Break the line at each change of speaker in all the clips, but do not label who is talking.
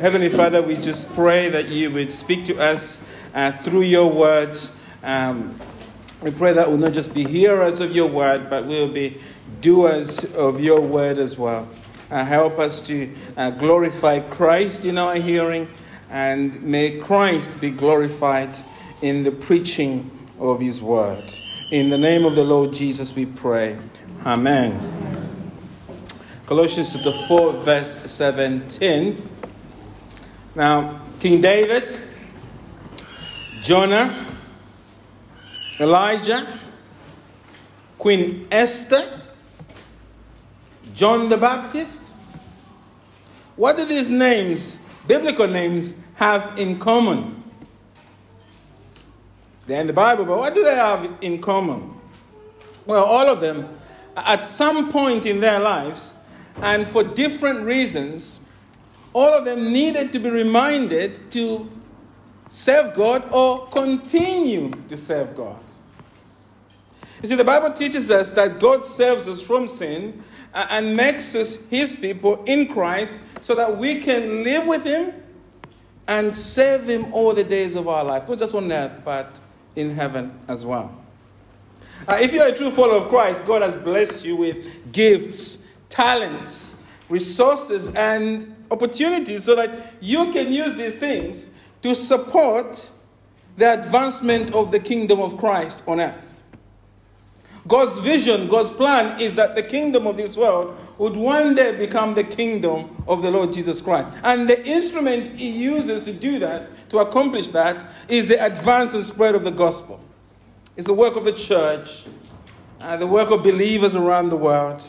Heavenly Father, we just pray that you would speak to us uh, through your words. Um, we pray that we'll not just be hearers of your word, but we'll be doers of your word as well. Uh, help us to uh, glorify Christ in our hearing, and may Christ be glorified in the preaching of his word. In the name of the Lord Jesus, we pray. Amen. Colossians chapter 4, verse 17. Now, King David, Jonah, Elijah, Queen Esther, John the Baptist. What do these names, biblical names, have in common? They're in the Bible, but what do they have in common? Well, all of them, at some point in their lives, and for different reasons, all of them needed to be reminded to serve God or continue to serve God. You see, the Bible teaches us that God saves us from sin and makes us his people in Christ so that we can live with him and serve him all the days of our life, not just on earth, but in heaven as well. Uh, if you're a true follower of Christ, God has blessed you with gifts, talents, resources, and opportunities so that you can use these things to support the advancement of the kingdom of Christ on earth. God's vision, God's plan is that the kingdom of this world would one day become the kingdom of the Lord Jesus Christ. And the instrument he uses to do that, to accomplish that, is the advance and spread of the gospel. It's the work of the church, uh, the work of believers around the world.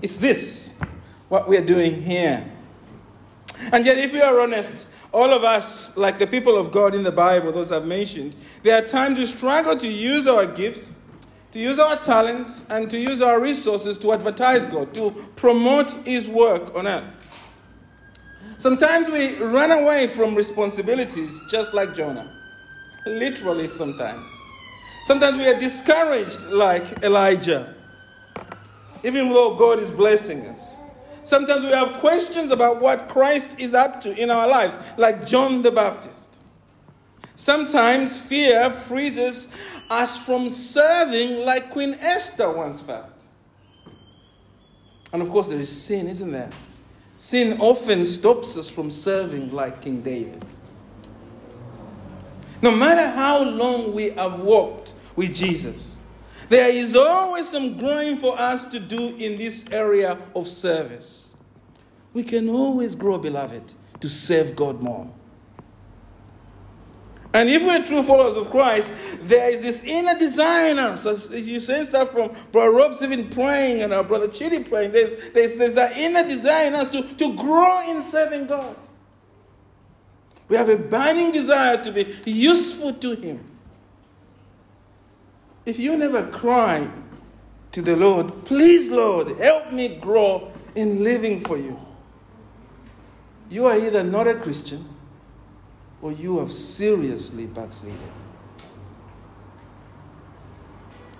It's this, what we're doing here. And yet, if we are honest, all of us, like the people of God in the Bible, those I've mentioned, there are times we struggle to use our gifts, to use our talents, and to use our resources to advertise God, to promote His work on earth. Sometimes we run away from responsibilities, just like Jonah. Literally, sometimes. Sometimes we are discouraged, like Elijah, even though God is blessing us. Sometimes we have questions about what Christ is up to in our lives, like John the Baptist. Sometimes fear freezes us from serving like Queen Esther once felt. And of course, there is sin, isn't there? Sin often stops us from serving like King David. No matter how long we have walked with Jesus, there is always some growing for us to do in this area of service. We can always grow, beloved, to serve God more. And if we're true followers of Christ, there is this inner desire in us. As you sense that from Brother Rob's even praying and our Brother Chidi praying, there's, there's, there's that inner desire in us to, to grow in serving God. We have a burning desire to be useful to Him. If you never cry to the Lord, please, Lord, help me grow in living for you, you are either not a Christian or you have seriously backslidden.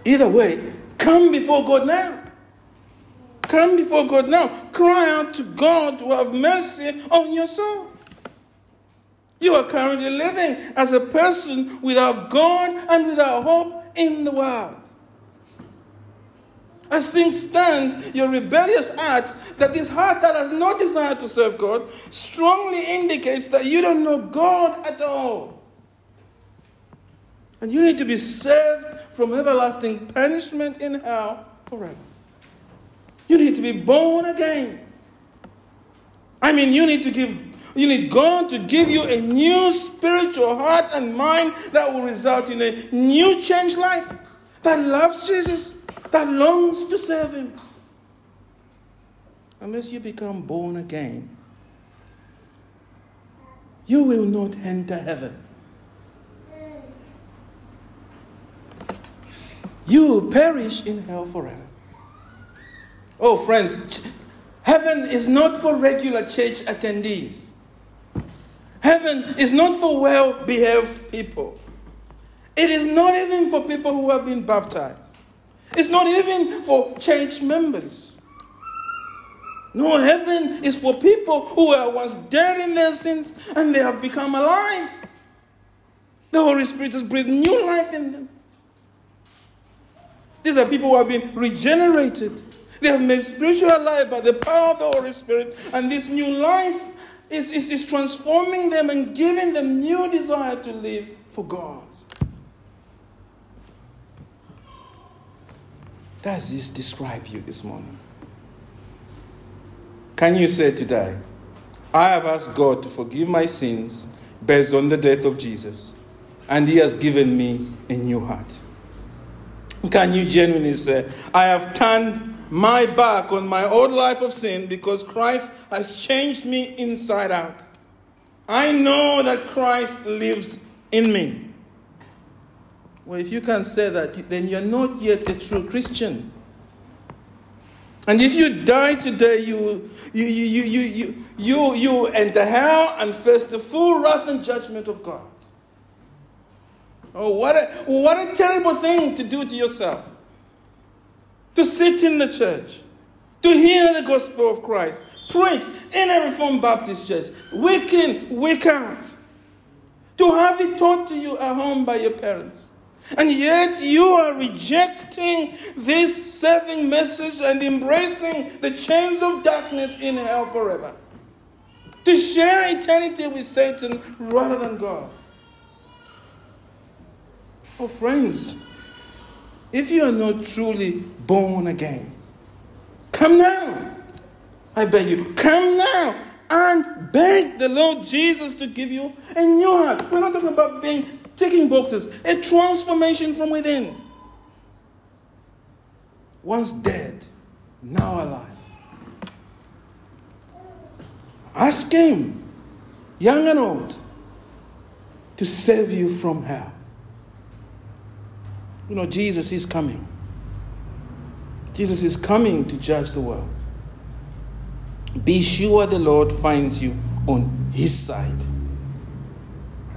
Either way, come before God now. Come before God now. Cry out to God to have mercy on your soul. You are currently living as a person without God and without hope in the world. As things stand, your rebellious heart, that this heart that has no desire to serve God, strongly indicates that you don't know God at all. And you need to be saved from everlasting punishment in hell forever. You need to be born again. I mean, you need to give you need God to give you a new spiritual heart and mind that will result in a new changed life that loves Jesus, that longs to serve Him. Unless you become born again, you will not enter heaven. You will perish in hell forever. Oh, friends, heaven is not for regular church attendees. Heaven is not for well behaved people. It is not even for people who have been baptized. It's not even for church members. No, heaven is for people who were once dead in their sins and they have become alive. The Holy Spirit has breathed new life in them. These are people who have been regenerated. They have made spiritual alive by the power of the Holy Spirit, and this new life is, is, is transforming them and giving them new desire to live for God. Does this describe you this morning? Can you say today, I have asked God to forgive my sins based on the death of Jesus, and He has given me a new heart? Can you genuinely say, I have turned my back on my old life of sin because Christ has changed me inside out. I know that Christ lives in me. Well, if you can say that, then you're not yet a true Christian. And if you die today, you, you, you, you, you, you, you enter hell and face the full wrath and judgment of God. Oh, what a, what a terrible thing to do to yourself to sit in the church, to hear the gospel of Christ preached in a Reformed Baptist church, week in, week out, to have it taught to you at home by your parents. And yet you are rejecting this saving message and embracing the chains of darkness in hell forever. To share eternity with Satan rather than God. Oh, friends, if you are not truly born again, come now. I beg you, come now and beg the Lord Jesus to give you a new heart. We're not talking about being ticking boxes, a transformation from within. Once dead, now alive. Ask Him, young and old, to save you from hell. You know, Jesus is coming. Jesus is coming to judge the world. Be sure the Lord finds you on his side.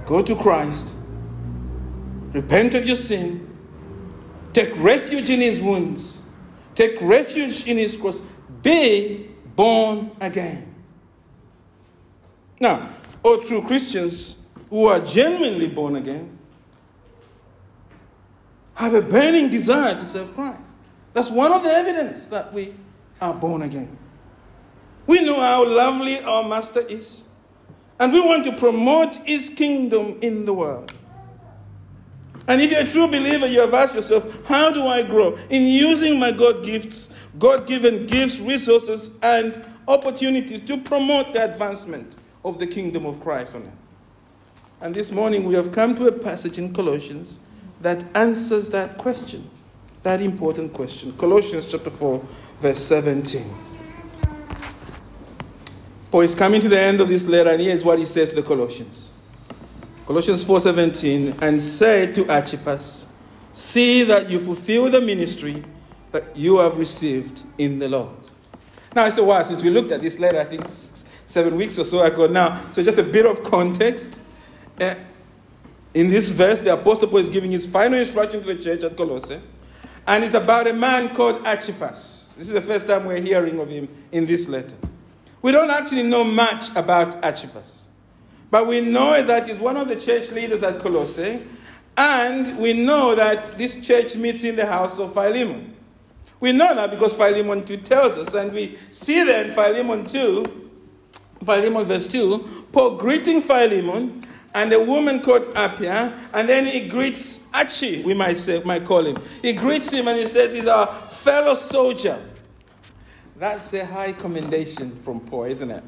Go to Christ, repent of your sin, take refuge in his wounds, take refuge in his cross, be born again. Now, all true Christians who are genuinely born again have a burning desire to serve Christ. That's one of the evidence that we are born again. We know how lovely our Master is, and we want to promote His kingdom in the world. And if you're a true believer, you have asked yourself, how do I grow? In using my God gifts, God given gifts, resources, and opportunities to promote the advancement of the kingdom of Christ on earth. And this morning we have come to a passage in Colossians that answers that question, that important question. Colossians chapter 4, verse 17. Paul is coming to the end of this letter, and here's what he says to the Colossians. Colossians 4:17, and said to Archippus, See that you fulfill the ministry that you have received in the Lord. Now it's a while since we looked at this letter, I think six, seven weeks or so ago now. So just a bit of context. Uh, in this verse, the Apostle Paul is giving his final instruction to the church at Colossae, and it's about a man called Archippus. This is the first time we're hearing of him in this letter. We don't actually know much about Archippus, but we know that he's one of the church leaders at Colossae, and we know that this church meets in the house of Philemon. We know that because Philemon 2 tells us, and we see there in Philemon 2, Philemon verse 2, Paul greeting Philemon and a woman called Apphia, and then he greets Archie, we might say, might call him. He greets him and he says he's our fellow soldier. That's a high commendation from Paul, isn't it?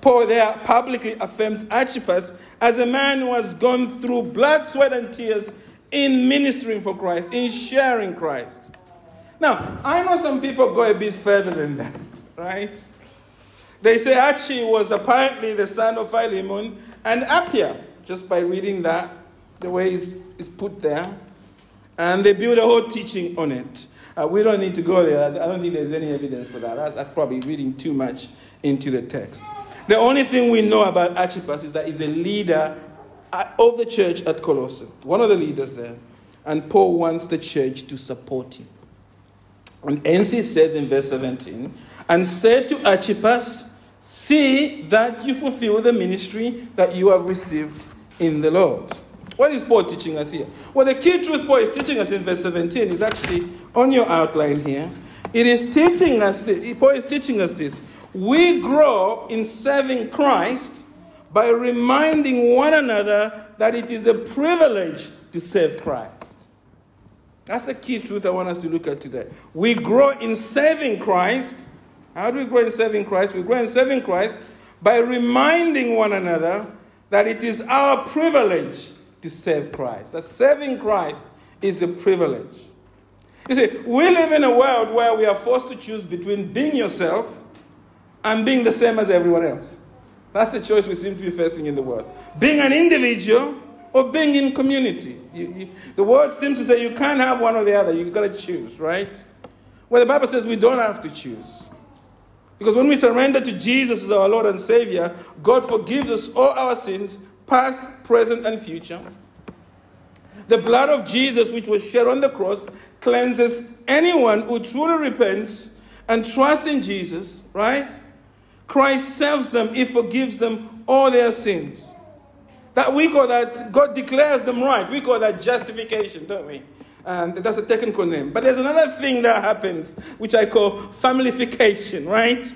Paul there publicly affirms Archippus as a man who has gone through blood, sweat, and tears in ministering for Christ, in sharing Christ. Now, I know some people go a bit further than that, right? They say Archie was apparently the son of Philemon and Apphia just by reading that, the way it's, it's put there. And they build a whole teaching on it. Uh, we don't need to go there. I don't think there's any evidence for that. that. That's probably reading too much into the text. The only thing we know about Archippus is that he's a leader of the church at Colossae, one of the leaders there. And Paul wants the church to support him. And NC says in verse 17, and said to Archippus, See that you fulfill the ministry that you have received in the Lord. What is Paul teaching us here? Well, the key truth Paul is teaching us in verse 17 is actually on your outline here. It is teaching us, Paul is teaching us this. We grow in serving Christ by reminding one another that it is a privilege to serve Christ. That's a key truth I want us to look at today. We grow in serving Christ. How do we grow in serving Christ? We grow in serving Christ by reminding one another that it is our privilege to serve Christ. That serving Christ is a privilege. You see, we live in a world where we are forced to choose between being yourself and being the same as everyone else. That's the choice we seem to be facing in the world. Being an individual or being in community. You, you, the world seems to say you can't have one or the other. You've got to choose, right? Well, the Bible says we don't have to choose. Because when we surrender to Jesus as our Lord and Savior, God forgives us all our sins, past, present, and future. The blood of Jesus, which was shed on the cross, cleanses anyone who truly repents and trusts in Jesus, right? Christ saves them, He forgives them all their sins. That we call that, God declares them right. We call that justification, don't we? Um, and that's a technical name. But there's another thing that happens, which I call familification, right?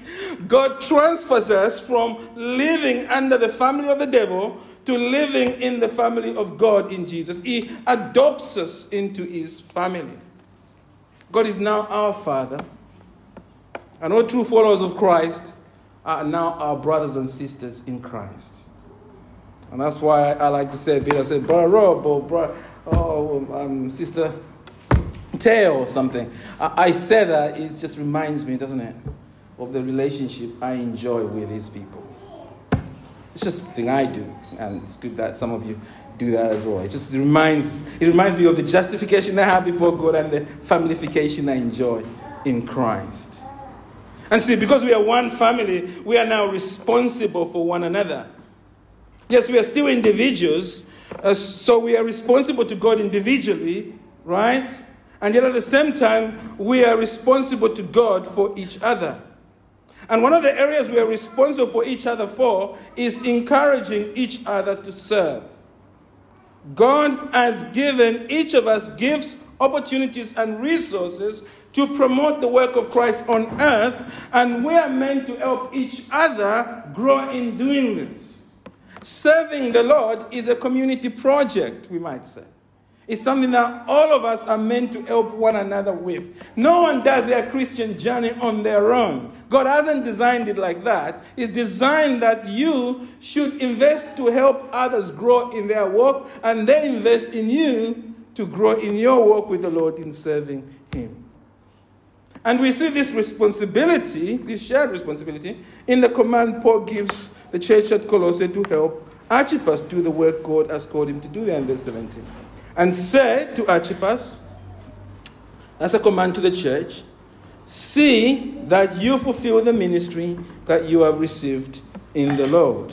God transfers us from living under the family of the devil to living in the family of God in Jesus. He adopts us into his family. God is now our Father. And all true followers of Christ are now our brothers and sisters in Christ. And that's why I like to say, Peter said, Brother Rob or brother, oh, um, Sister Teo or something. I, I say that, it just reminds me, doesn't it, of the relationship I enjoy with these people. It's just a thing I do, and it's good that some of you do that as well. It just reminds, it reminds me of the justification I have before God and the familification I enjoy in Christ. And see, because we are one family, we are now responsible for one another. Yes, we are still individuals, uh, so we are responsible to God individually, right? And yet at the same time, we are responsible to God for each other. And one of the areas we are responsible for each other for is encouraging each other to serve. God has given each of us gifts, opportunities, and resources to promote the work of Christ on earth, and we are meant to help each other grow in doing this. Serving the Lord is a community project, we might say. It's something that all of us are meant to help one another with. No one does their Christian journey on their own. God hasn't designed it like that. It's designed that you should invest to help others grow in their work, and they invest in you to grow in your work with the Lord in serving Him. And we see this responsibility, this shared responsibility, in the command Paul gives the church at Colossae to help Archippus do the work God has called him to do there in verse 17. And say to Archippus, as a command to the church, see that you fulfill the ministry that you have received in the Lord.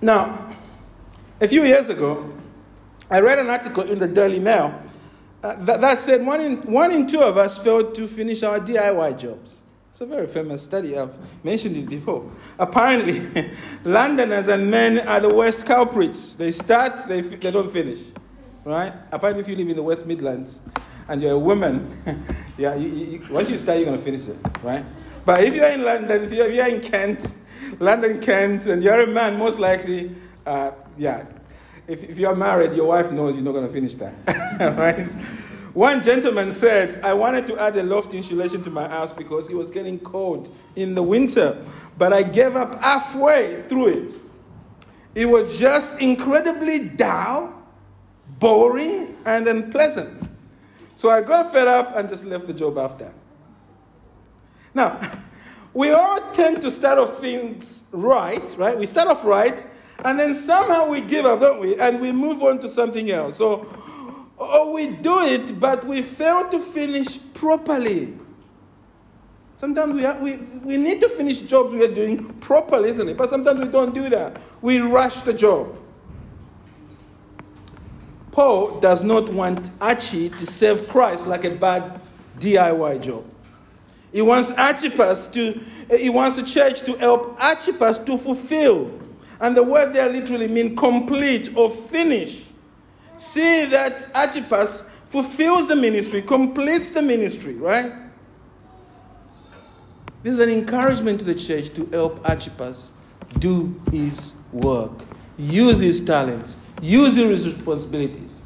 Now, a few years ago, I read an article in the Daily Mail uh, that, that, said one in, one in two of us failed to finish our DIY jobs. It's a very famous study. I've mentioned it before. Apparently, Londoners and men are the worst culprits. They start, they, they don't finish. Right? Apparently, if you live in the West Midlands and you're a woman, yeah, you, you, once you start, you're going to finish it. Right? But if you're in London, if you're, if you're in Kent, London, Kent, and you're a man, most likely, uh, yeah, if, if you're married, your wife knows you're not going to finish that. right? One gentleman said, I wanted to add a loft insulation to my house because it was getting cold in the winter, but I gave up halfway through it. It was just incredibly dull, boring, and unpleasant. So I got fed up and just left the job after. Now, we all tend to start off things right, right? We start off right, and then somehow we give up, don't we? And we move on to something else. So, or we do it, but we fail to finish properly. Sometimes we, we, we need to finish jobs we are doing properly, isn't it? But sometimes we don't do that. We rush the job. Paul does not want Archie to serve Christ like a bad DIY job. He wants Archippus to, he wants the church to help Archippus to fulfill. And the word there literally means complete or finish. See that Archippus fulfills the ministry, completes the ministry, right? This is an encouragement to the church to help Archippus do his work, use his talents, use his responsibilities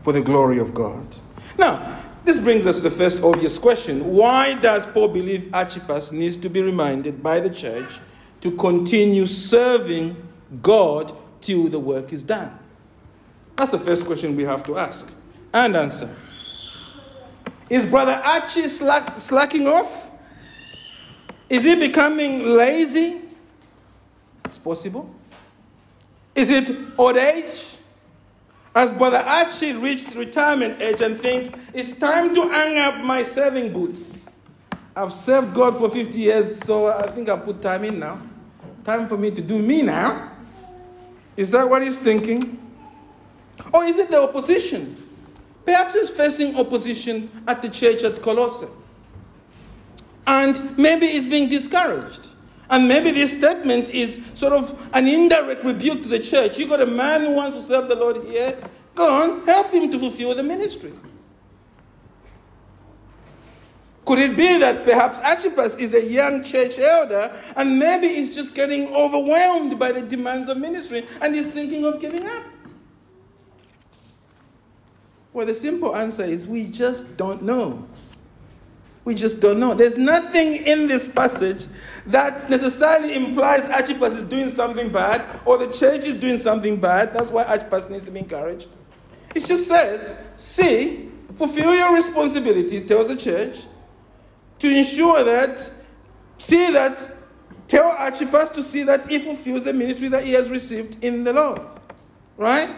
for the glory of God. Now, this brings us to the first obvious question. Why does Paul believe Archippus needs to be reminded by the church to continue serving God till the work is done? That's the first question we have to ask and answer. Is Brother Archie slack, slacking off? Is he becoming lazy? It's possible. Is it old age? Has Brother Archie reached retirement age and think it's time to hang up my serving boots? I've served God for 50 years, so I think I'll put time in now. Time for me to do me now. Is that what he's thinking? Or is it the opposition? Perhaps he's facing opposition at the church at Colossae. And maybe he's being discouraged. And maybe this statement is sort of an indirect rebuke to the church. You've got a man who wants to serve the Lord here. Go on, help him to fulfill the ministry. Could it be that perhaps Archippus is a young church elder and maybe he's just getting overwhelmed by the demands of ministry and he's thinking of giving up? Well, the simple answer is we just don't know. We just don't know. There's nothing in this passage that necessarily implies Archippus is doing something bad or the church is doing something bad. That's why Archippus needs to be encouraged. It just says, see, fulfill your responsibility, tells the church, to ensure that, see that, tell Archippus to see that he fulfills the ministry that he has received in the Lord. Right?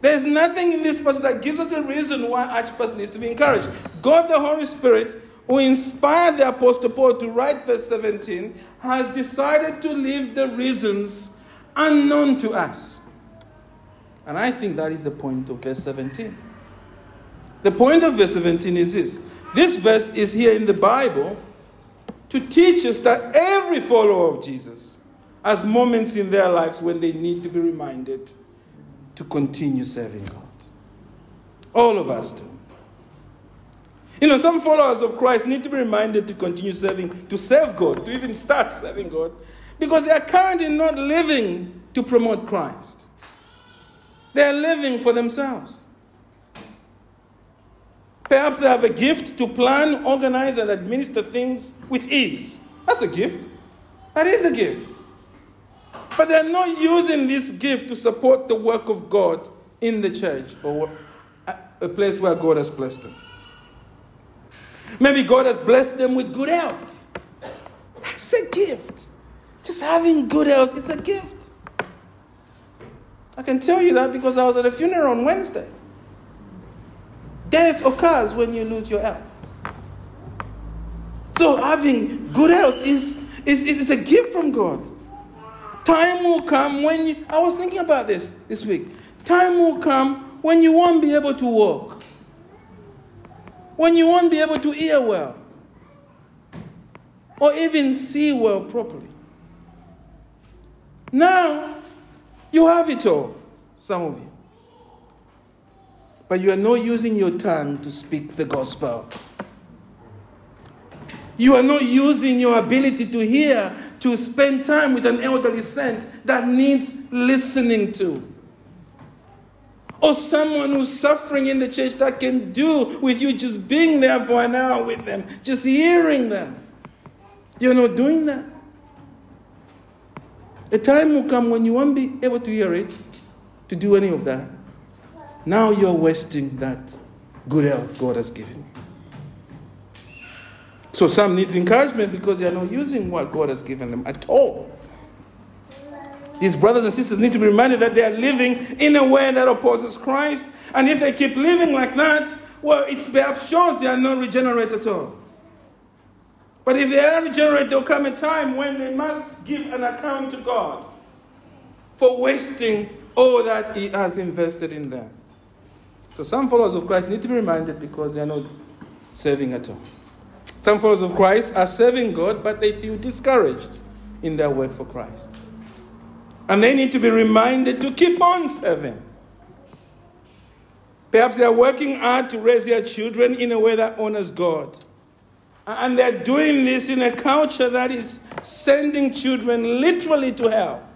There's nothing in this passage that gives us a reason why Archippus needs to be encouraged. God the Holy Spirit, who inspired the Apostle Paul to write verse 17, has decided to leave the reasons unknown to us. And I think that is the point of verse 17. The point of verse 17 is this this verse is here in the Bible to teach us that every follower of Jesus has moments in their lives when they need to be reminded to continue serving God. All of us do. You know, some followers of Christ need to be reminded to continue serving, to serve God, to even start serving God, because they are currently not living to promote Christ. They are living for themselves. Perhaps they have a gift to plan, organize, and administer things with ease. That's a gift. That is a gift. But they're not using this gift to support the work of God in the church or a place where God has blessed them. Maybe God has blessed them with good health. It's a gift. Just having good health, it's a gift. I can tell you that because I was at a funeral on Wednesday. Death occurs when you lose your health. So having good health is, is, is a gift from God. Time will come when you, I was thinking about this this week. Time will come when you won't be able to walk, when you won't be able to hear well, or even see well properly. Now, you have it all, some of you. But you are not using your tongue to speak the gospel. You are not using your ability to hear to spend time with an elderly saint that needs listening to. Or someone who's suffering in the church that can do with you just being there for an hour with them, just hearing them. You're not doing that. A time will come when you won't be able to hear it, to do any of that. Now you're wasting that good health God has given you. So some needs encouragement because they are not using what God has given them at all. These brothers and sisters need to be reminded that they are living in a way that opposes Christ. And if they keep living like that, well, it perhaps shows they are not regenerate at all. But if they are regenerate, there'll come a time when they must give an account to God for wasting all that He has invested in them. So some followers of Christ need to be reminded because they are not serving at all. Some followers of Christ are serving God, but they feel discouraged in their work for Christ. And they need to be reminded to keep on serving. Perhaps they are working hard to raise their children in a way that honors God. And they're doing this in a culture that is sending children literally to hell.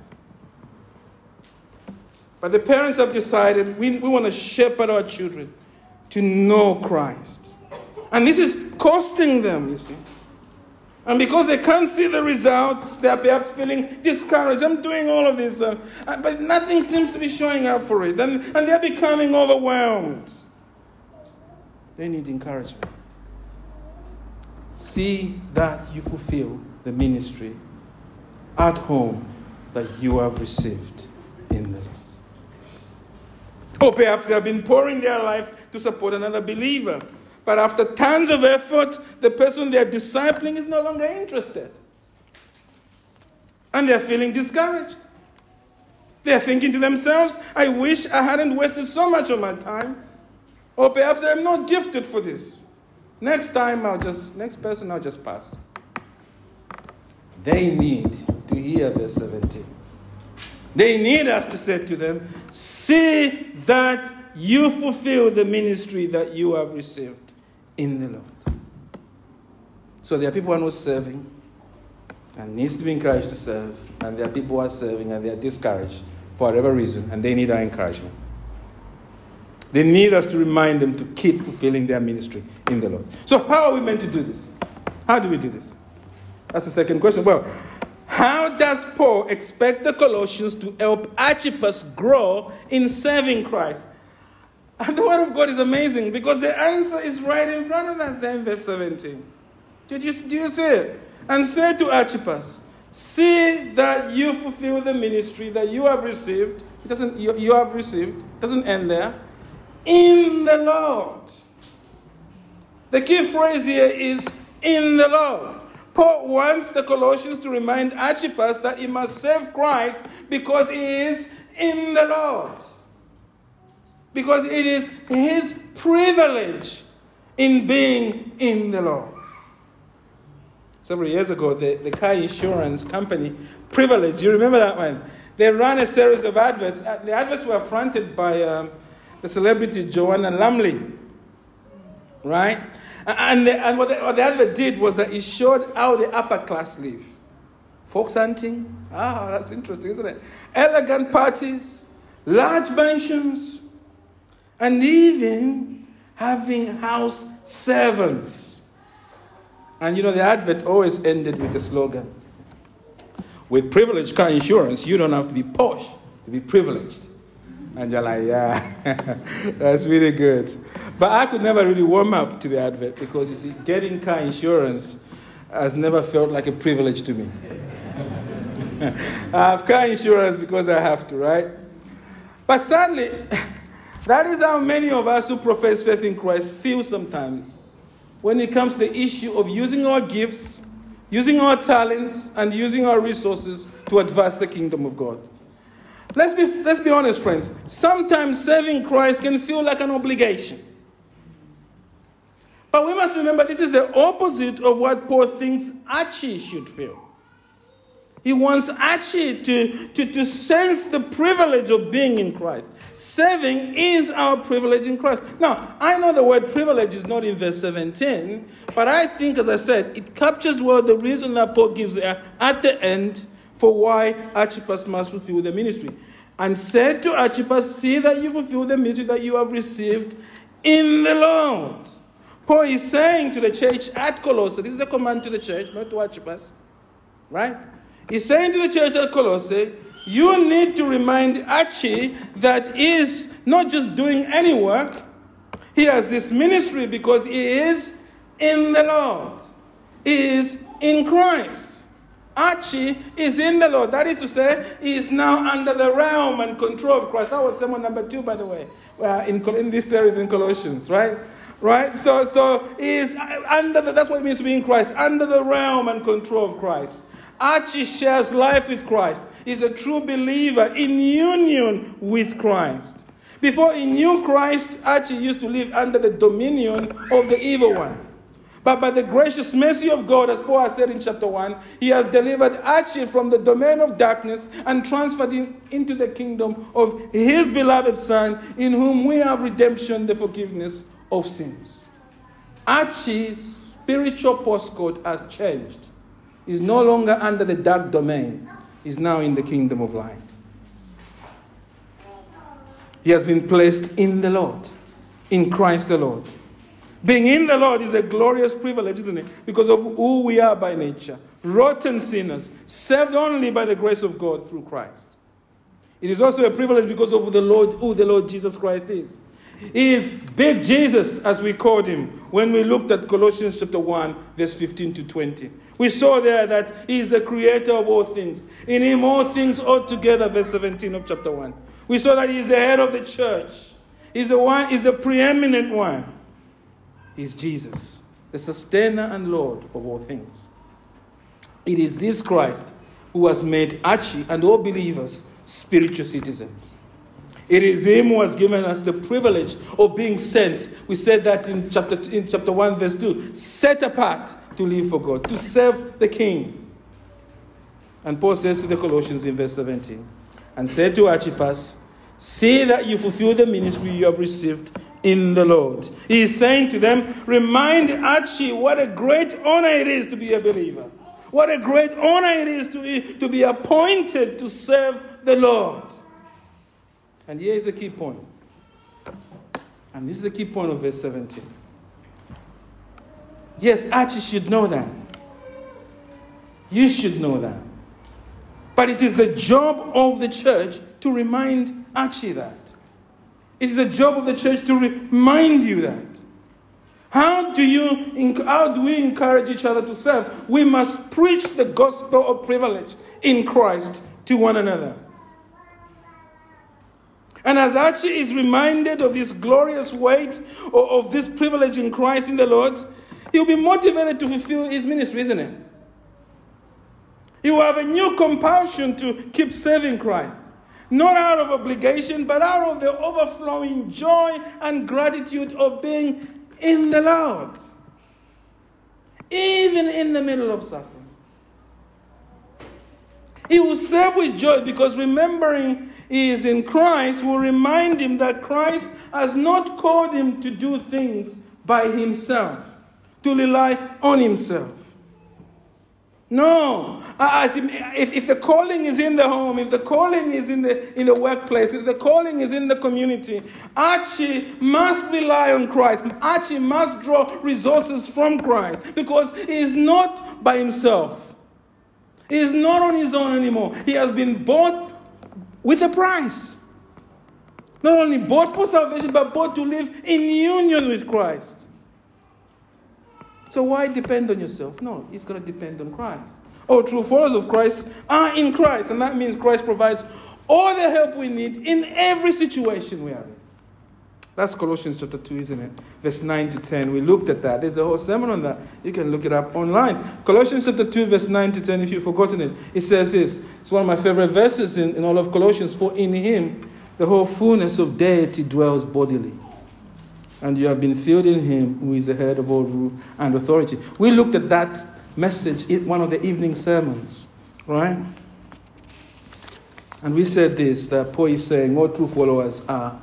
But the parents have decided we, we want to shepherd our children to know Christ. And this is costing them, you see. And because they can't see the results, they're perhaps feeling discouraged. I'm doing all of this, uh, but nothing seems to be showing up for it. And, and they're becoming overwhelmed. They need encouragement. See that you fulfill the ministry at home that you have received. Or perhaps they have been pouring their life to support another believer. But after tons of effort, the person they're discipling is no longer interested. And they're feeling discouraged. They're thinking to themselves, I wish I hadn't wasted so much of my time. Or perhaps I'm not gifted for this. Next time, I'll just, next person, I'll just pass. They need to hear verse 17. They need us to say to them, See that you fulfill the ministry that you have received in the Lord. So there are people who are not serving and needs to be encouraged to serve, and there are people who are serving and they are discouraged for whatever reason, and they need our encouragement. They need us to remind them to keep fulfilling their ministry in the Lord. So, how are we meant to do this? How do we do this? That's the second question. Well, how does Paul expect the Colossians to help Archippus grow in serving Christ? And the word of God is amazing because the answer is right in front of us there in verse 17. Did you, do you see it? And say to Archippus, See that you fulfill the ministry that you have received. It doesn't you, you have received. It doesn't end there. In the Lord. The key phrase here is in the Lord. Paul wants the Colossians to remind Archippus that he must serve Christ because he is in the Lord because it is his privilege in being in the Lord. Several years ago, the, the car insurance company, Privilege, you remember that one? They ran a series of adverts. Uh, the adverts were fronted by um, the celebrity Joanna Lumley, right? And, and what, the, what the advert did was that it showed how the upper class live. Folks hunting, ah, that's interesting, isn't it? Elegant parties, large mansions, and even having house servants. And you know, the advert always ended with the slogan with privileged car insurance, you don't have to be posh to be privileged. And you're like, yeah, that's really good. But I could never really warm up to the advert because you see, getting car insurance has never felt like a privilege to me. I have car insurance because I have to, right? But sadly, that is how many of us who profess faith in Christ feel sometimes when it comes to the issue of using our gifts, using our talents, and using our resources to advance the kingdom of God. Let's be, let's be honest, friends. Sometimes serving Christ can feel like an obligation. But we must remember this is the opposite of what Paul thinks Archie should feel. He wants Archie to, to, to sense the privilege of being in Christ. Serving is our privilege in Christ. Now, I know the word privilege is not in verse 17, but I think, as I said, it captures well the reason that Paul gives there at the end for why Archippus must fulfill the ministry. And said to Archippus, See that you fulfill the ministry that you have received in the Lord. Paul is saying to the church at Colossae, this is a command to the church, not to Archippus, right? He's saying to the church at Colossae, you need to remind Archie that he is not just doing any work, he has this ministry because he is in the Lord, he is in Christ. Archie is in the Lord. That is to say, he is now under the realm and control of Christ. That was sermon number two, by the way, uh, in, in this series in Colossians, right? Right? So, so is under the, that's what it means to be in Christ, under the realm and control of Christ. Archie shares life with Christ. He's a true believer in union with Christ. Before he knew Christ, Archie used to live under the dominion of the evil one. But by the gracious mercy of God, as Paul has said in chapter 1, he has delivered Archie from the domain of darkness and transferred him into the kingdom of his beloved Son, in whom we have redemption, the forgiveness of sins. Archie's spiritual postcode has changed. He's no longer under the dark domain, he's now in the kingdom of light. He has been placed in the Lord, in Christ the Lord. Being in the Lord is a glorious privilege, isn't it? Because of who we are by nature. Rotten sinners, saved only by the grace of God through Christ. It is also a privilege because of the Lord, who the Lord Jesus Christ is. He is Big Jesus, as we called him, when we looked at Colossians chapter 1, verse 15 to 20. We saw there that he is the creator of all things. In him, all things all together, verse 17 of chapter 1. We saw that he is the head of the church. He's the one, he's the preeminent one He's Jesus, the sustainer and Lord of all things. It is this Christ who has made Archie and all believers spiritual citizens. It is Him who has given us the privilege of being sent. We said that in chapter, in chapter 1, verse 2 set apart to live for God, to serve the King. And Paul says to the Colossians in verse 17, and said to Archippus, See that you fulfill the ministry you have received in the Lord. He is saying to them, Remind Archie what a great honor it is to be a believer. What a great honor it is to, to be appointed to serve the Lord. And here is the key point. And this is the key point of verse 17. Yes, Archie should know that. You should know that. But it is the job of the church to remind Archie that. It's the job of the church to remind you that. How do, you, how do we encourage each other to serve? We must preach the gospel of privilege in Christ to one another. And as Archie is reminded of this glorious weight of, this privilege in Christ in the Lord, he'll be motivated to fulfill his ministry, isn't it? He will have a new compulsion to keep serving Christ. Not out of obligation, but out of the overflowing joy and gratitude of being in the Lord. Even in the middle of suffering. He will serve with joy because remembering he is in Christ will remind him that Christ has not called him to do things by himself, to rely on himself. No. If, if the calling is in the home, if the calling is in the, in the workplace, if the calling is in the community, Archie must rely on Christ. Archie must draw resources from Christ because he is not by himself. He is not on his own anymore. He has been bought with a price. Not only bought for salvation, but bought to live in union with Christ. So why depend on yourself? No, it's going to depend on Christ. Oh, true followers of Christ are in Christ, and that means Christ provides all the help we need in every situation we are in. That's Colossians chapter 2, isn't it? Verse 9 to 10. We looked at that. There's a whole sermon on that. You can look it up online. Colossians chapter 2, verse 9 to 10, if you've forgotten it, it says this. It's one of my favorite verses in, in all of Colossians. For in him the whole fullness of deity dwells bodily and you have been filled in him who is the head of all rule and authority. We looked at that message in one of the evening sermons, right? And we said this that Paul is saying all true followers are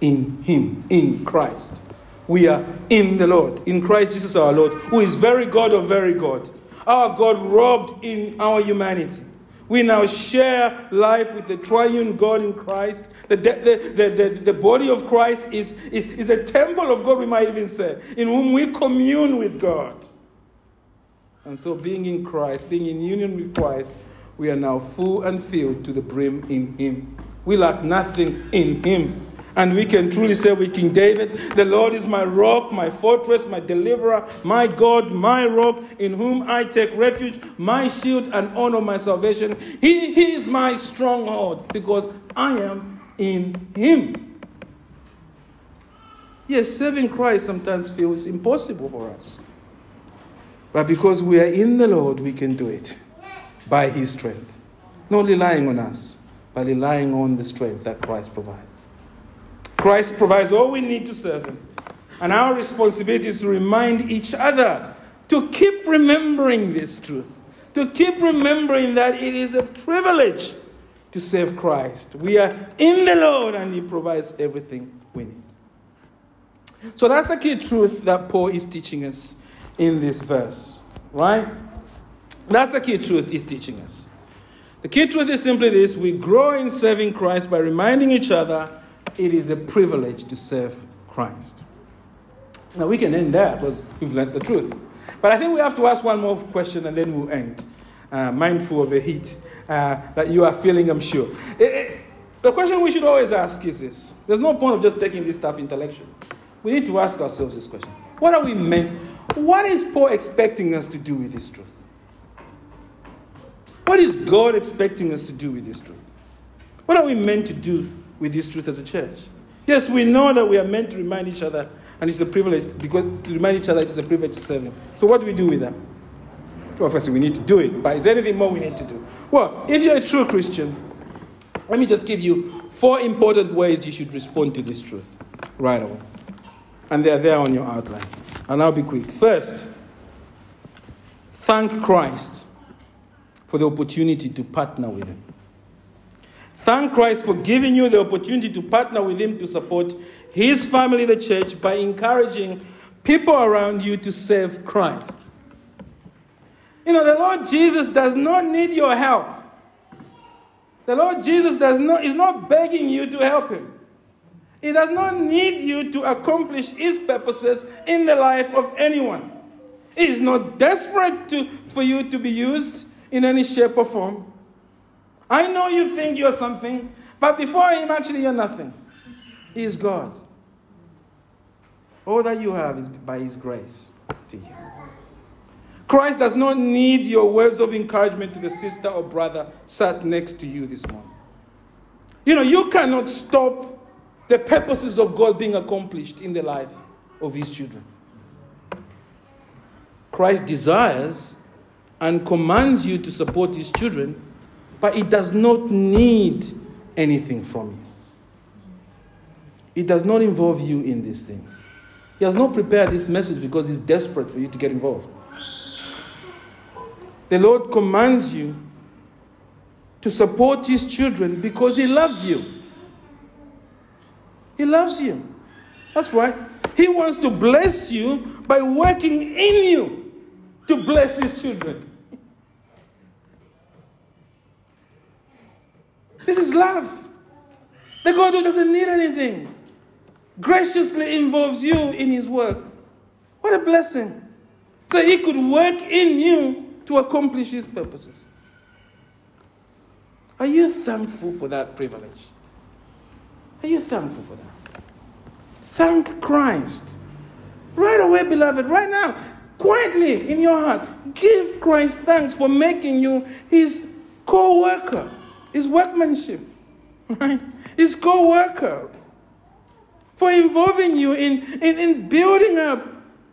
in him, in Christ. We are in the Lord, in Christ Jesus our Lord, who is very God of very God. Our God robed in our humanity. We now share life with the triune God in Christ. The, the, the, the, the body of Christ is, is, is the temple of God, we might even say, in whom we commune with God. And so, being in Christ, being in union with Christ, we are now full and filled to the brim in Him. We lack nothing in Him. And we can truly say with King David, The Lord is my rock, my fortress, my deliverer, my God, my rock, in whom I take refuge, my shield and honor, my salvation. He, he is my stronghold because I am in Him. Yes, serving Christ sometimes feels impossible for us. But because we are in the Lord, we can do it by His strength. Not relying on us, but relying on the strength that Christ provides. Christ provides all we need to serve Him. And our responsibility is to remind each other to keep remembering this truth, to keep remembering that it is a privilege to serve Christ. We are in the Lord and He provides everything we need. So that's the key truth that Paul is teaching us in this verse, right? That's the key truth he's teaching us. The key truth is simply this we grow in serving Christ by reminding each other it is a privilege to serve Christ. Now we can end there because we've learned the truth. But I think we have to ask one more question and then we'll end, uh, mindful of the heat uh, that you are feeling, I'm sure. It, it, the question we should always ask is this there's no point of just taking this stuff intellectually. We need to ask ourselves this question What are we meant? What is Paul expecting us to do with this truth? What is God expecting us to do with this truth? What are we meant to do with this truth as a church? Yes, we know that we are meant to remind each other, and it's a privilege because to remind each other it is a privilege to serve Him. So, what do we do with that? Well, first, we need to do it, but is there anything more we need to do? Well, if you're a true Christian, let me just give you four important ways you should respond to this truth right away. And they're there on your outline. And I'll be quick. First, thank Christ for the opportunity to partner with Him. Thank Christ for giving you the opportunity to partner with Him to support His family, the church, by encouraging people around you to serve Christ. You know, the Lord Jesus does not need your help. The Lord Jesus does not, is not begging you to help Him. He does not need you to accomplish His purposes in the life of anyone. He is not desperate to, for you to be used in any shape or form. I know you think you're something, but before Him, actually, you're nothing. He is God. All that you have is by His grace to you. Christ does not need your words of encouragement to the sister or brother sat next to you this morning. You know, you cannot stop the purposes of God being accomplished in the life of His children. Christ desires and commands you to support His children, but it does not need anything from you. It does not involve you in these things. He has not prepared this message because He's desperate for you to get involved. The Lord commands you to support His children because He loves you. He loves you. That's why He wants to bless you by working in you to bless His children. This is love. The God who doesn't need anything graciously involves you in His work. What a blessing. So He could work in you to accomplish his purposes. Are you thankful for that privilege? Are you thankful for that? Thank Christ. Right away, beloved, right now, quietly in your heart, give Christ thanks for making you his co worker, his workmanship, right? His co worker, for involving you in, in, in building up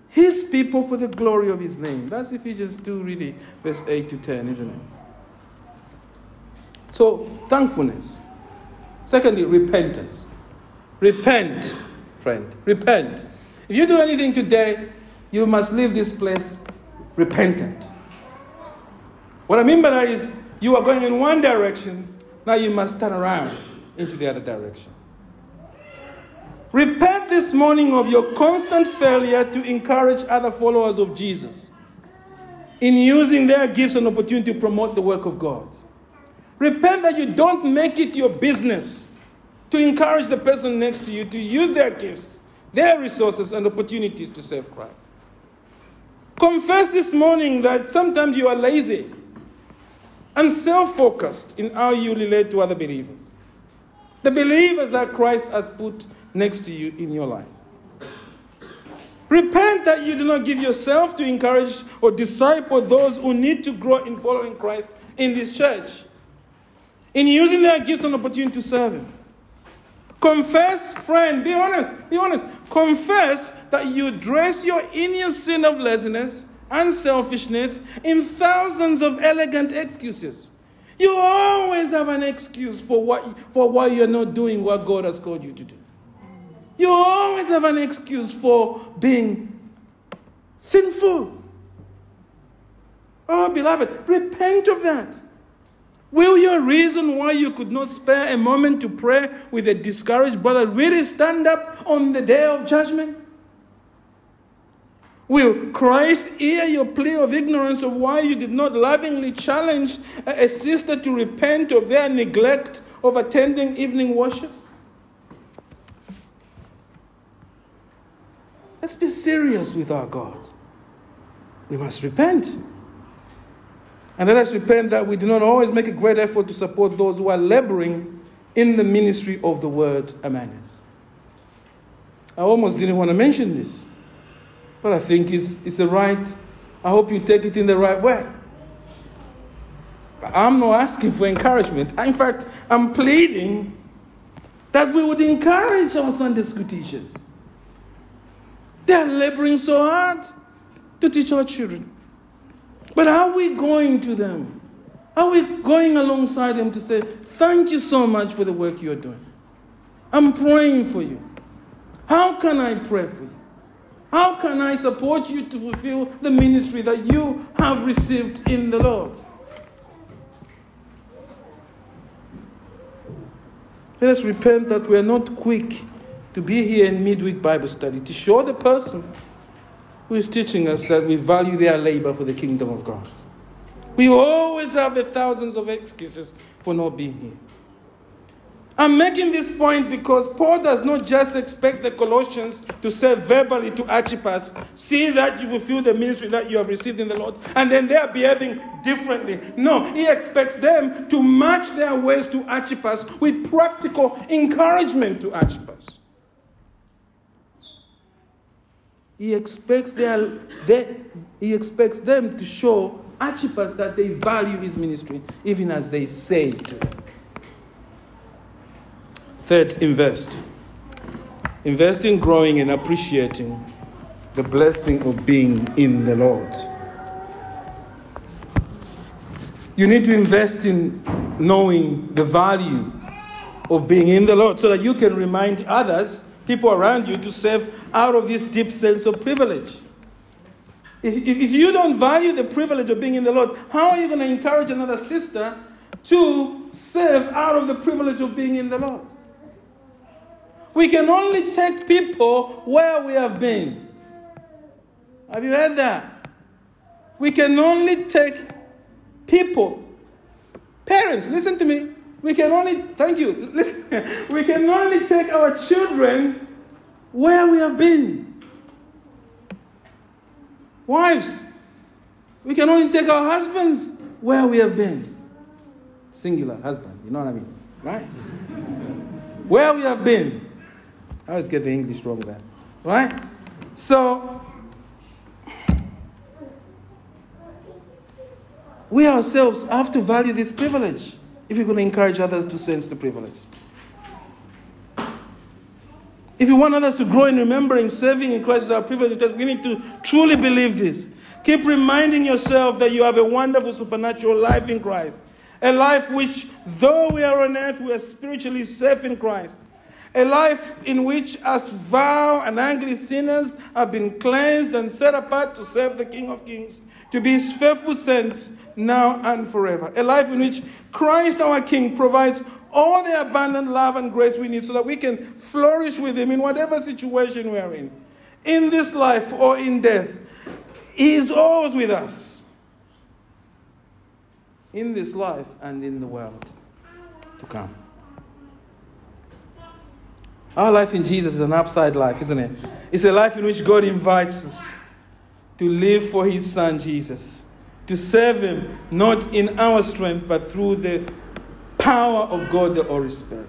his people for the glory of his name. That's Ephesians 2, really, verse 8 to 10, isn't it? So, thankfulness. Secondly, repentance. Repent, friend. Repent. If you do anything today, you must leave this place repentant. What I mean by that is, you are going in one direction, now you must turn around into the other direction. Repent this morning of your constant failure to encourage other followers of Jesus in using their gifts and opportunity to promote the work of God. Repent that you don't make it your business to encourage the person next to you to use their gifts, their resources, and opportunities to serve Christ. Confess this morning that sometimes you are lazy and self focused in how you relate to other believers. The believers that Christ has put next to you in your life. Repent that you do not give yourself to encourage or disciple those who need to grow in following Christ in this church, in using their gifts and opportunity to serve Him. Confess, friend, be honest, be honest. Confess that you dress your inner sin of laziness and selfishness in thousands of elegant excuses. You always have an excuse for, what, for why you're not doing what God has called you to do. You always have an excuse for being sinful. Oh, beloved, repent of that. Will your reason why you could not spare a moment to pray with a discouraged brother really stand up on the day of judgment? Will Christ hear your plea of ignorance of why you did not lovingly challenge a sister to repent of their neglect of attending evening worship? Let's be serious with our God. We must repent. And let us repent that we do not always make a great effort to support those who are laboring in the ministry of the word us. I almost didn't want to mention this, but I think it's, it's the right, I hope you take it in the right way. I'm not asking for encouragement. In fact, I'm pleading that we would encourage our Sunday school teachers. They're laboring so hard to teach our children. But are we going to them? Are we going alongside them to say, Thank you so much for the work you're doing? I'm praying for you. How can I pray for you? How can I support you to fulfill the ministry that you have received in the Lord? Let us repent that we are not quick to be here in midweek Bible study to show the person who is teaching us that we value their labor for the kingdom of God. We always have the thousands of excuses for not being here. I'm making this point because Paul does not just expect the Colossians to say verbally to Archippus, see that you fulfill the ministry that you have received in the Lord, and then they are behaving differently. No, he expects them to match their ways to Archippus with practical encouragement to Archippus. He expects, their, they, he expects them to show Archippus that they value his ministry, even as they say to. Third, invest. Invest in growing and appreciating the blessing of being in the Lord. You need to invest in knowing the value of being in the Lord so that you can remind others people around you to serve out of this deep sense of privilege. If, if you don't value the privilege of being in the Lord, how are you going to encourage another sister to serve out of the privilege of being in the Lord? We can only take people where we have been. Have you heard that? We can only take people. Parents, listen to me. We can only, thank you, listen, we can only take our children where we have been. Wives, we can only take our husbands where we have been. Singular husband, you know what I mean? Right? where we have been. I always get the English wrong there. Right? So, we ourselves have to value this privilege if you're going to encourage others to sense the privilege. If you want others to grow in remembering serving in Christ is our privilege, because we need to truly believe this. Keep reminding yourself that you have a wonderful supernatural life in Christ. A life which, though we are on earth, we are spiritually safe in Christ. A life in which, as vile and angry sinners, have been cleansed and set apart to serve the King of Kings, to be his faithful saints now and forever. A life in which Christ our King provides all the abundant love and grace we need so that we can flourish with him in whatever situation we are in. In this life or in death, he is always with us. In this life and in the world to come. Our life in Jesus is an upside life, isn't it? It's a life in which God invites us to live for His Son Jesus, to serve Him not in our strength, but through the power of God the Holy Spirit.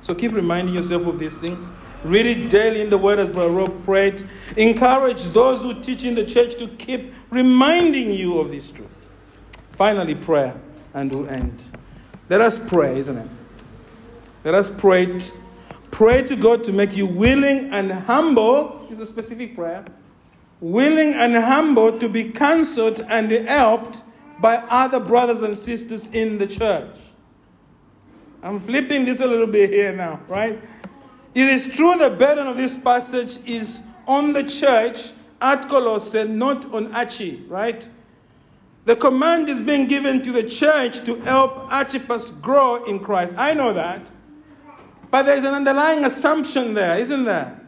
So keep reminding yourself of these things. Read it daily in the Word as Brother Rob prayed. Encourage those who teach in the church to keep reminding you of this truth. Finally, prayer, and we'll end. Let us pray, isn't it? Let us pray. Pray to God to make you willing and humble. Is a specific prayer willing and humble to be counseled and helped by other brothers and sisters in the church. I'm flipping this a little bit here now, right? It is true the burden of this passage is on the church at Colossae, not on Archie, right? The command is being given to the church to help Archippus grow in Christ. I know that. But there's an underlying assumption there, isn't there?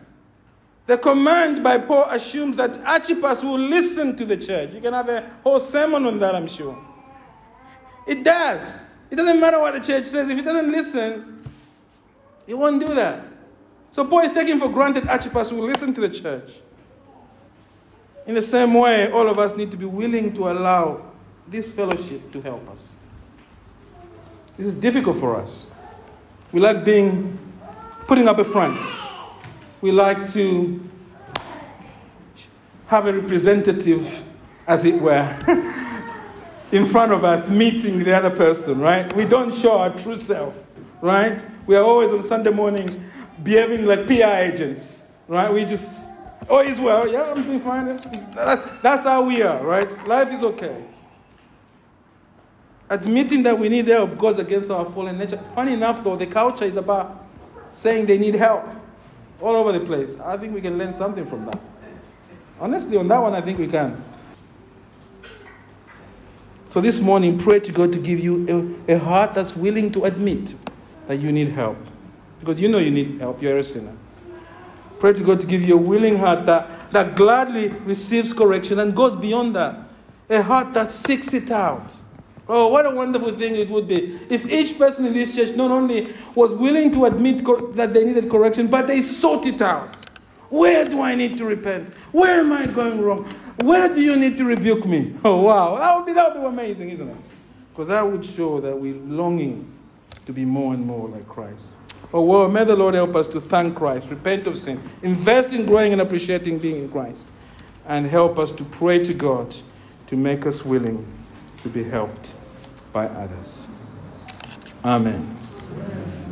The command by Paul assumes that Archippus will listen to the church. You can have a whole sermon on that, I'm sure. It does. It doesn't matter what the church says. If it doesn't listen, it won't do that. So Paul is taking for granted Archippus will listen to the church. In the same way, all of us need to be willing to allow this fellowship to help us. This is difficult for us. We like being putting up a front. We like to have a representative, as it were, in front of us meeting the other person, right? We don't show our true self, right? We are always on Sunday morning behaving like PR agents, right? We just Oh, he's well. Yeah, I'm doing fine. That's how we are, right? Life is okay. Admitting that we need help goes against our fallen nature. Funny enough, though, the culture is about saying they need help all over the place. I think we can learn something from that. Honestly, on that one, I think we can. So this morning, pray to God to give you a, a heart that's willing to admit that you need help. Because you know you need help, you're a sinner. Pray to God to give you a willing heart that, that gladly receives correction and goes beyond that. A heart that seeks it out. Oh, what a wonderful thing it would be if each person in this church not only was willing to admit that they needed correction, but they sought it out. Where do I need to repent? Where am I going wrong? Where do you need to rebuke me? Oh, wow. That would be, that would be amazing, isn't it? Because that would show that we're longing to be more and more like Christ. Oh, well, may the Lord help us to thank Christ, repent of sin, invest in growing and appreciating being in Christ, and help us to pray to God to make us willing to be helped by others. Amen. Amen.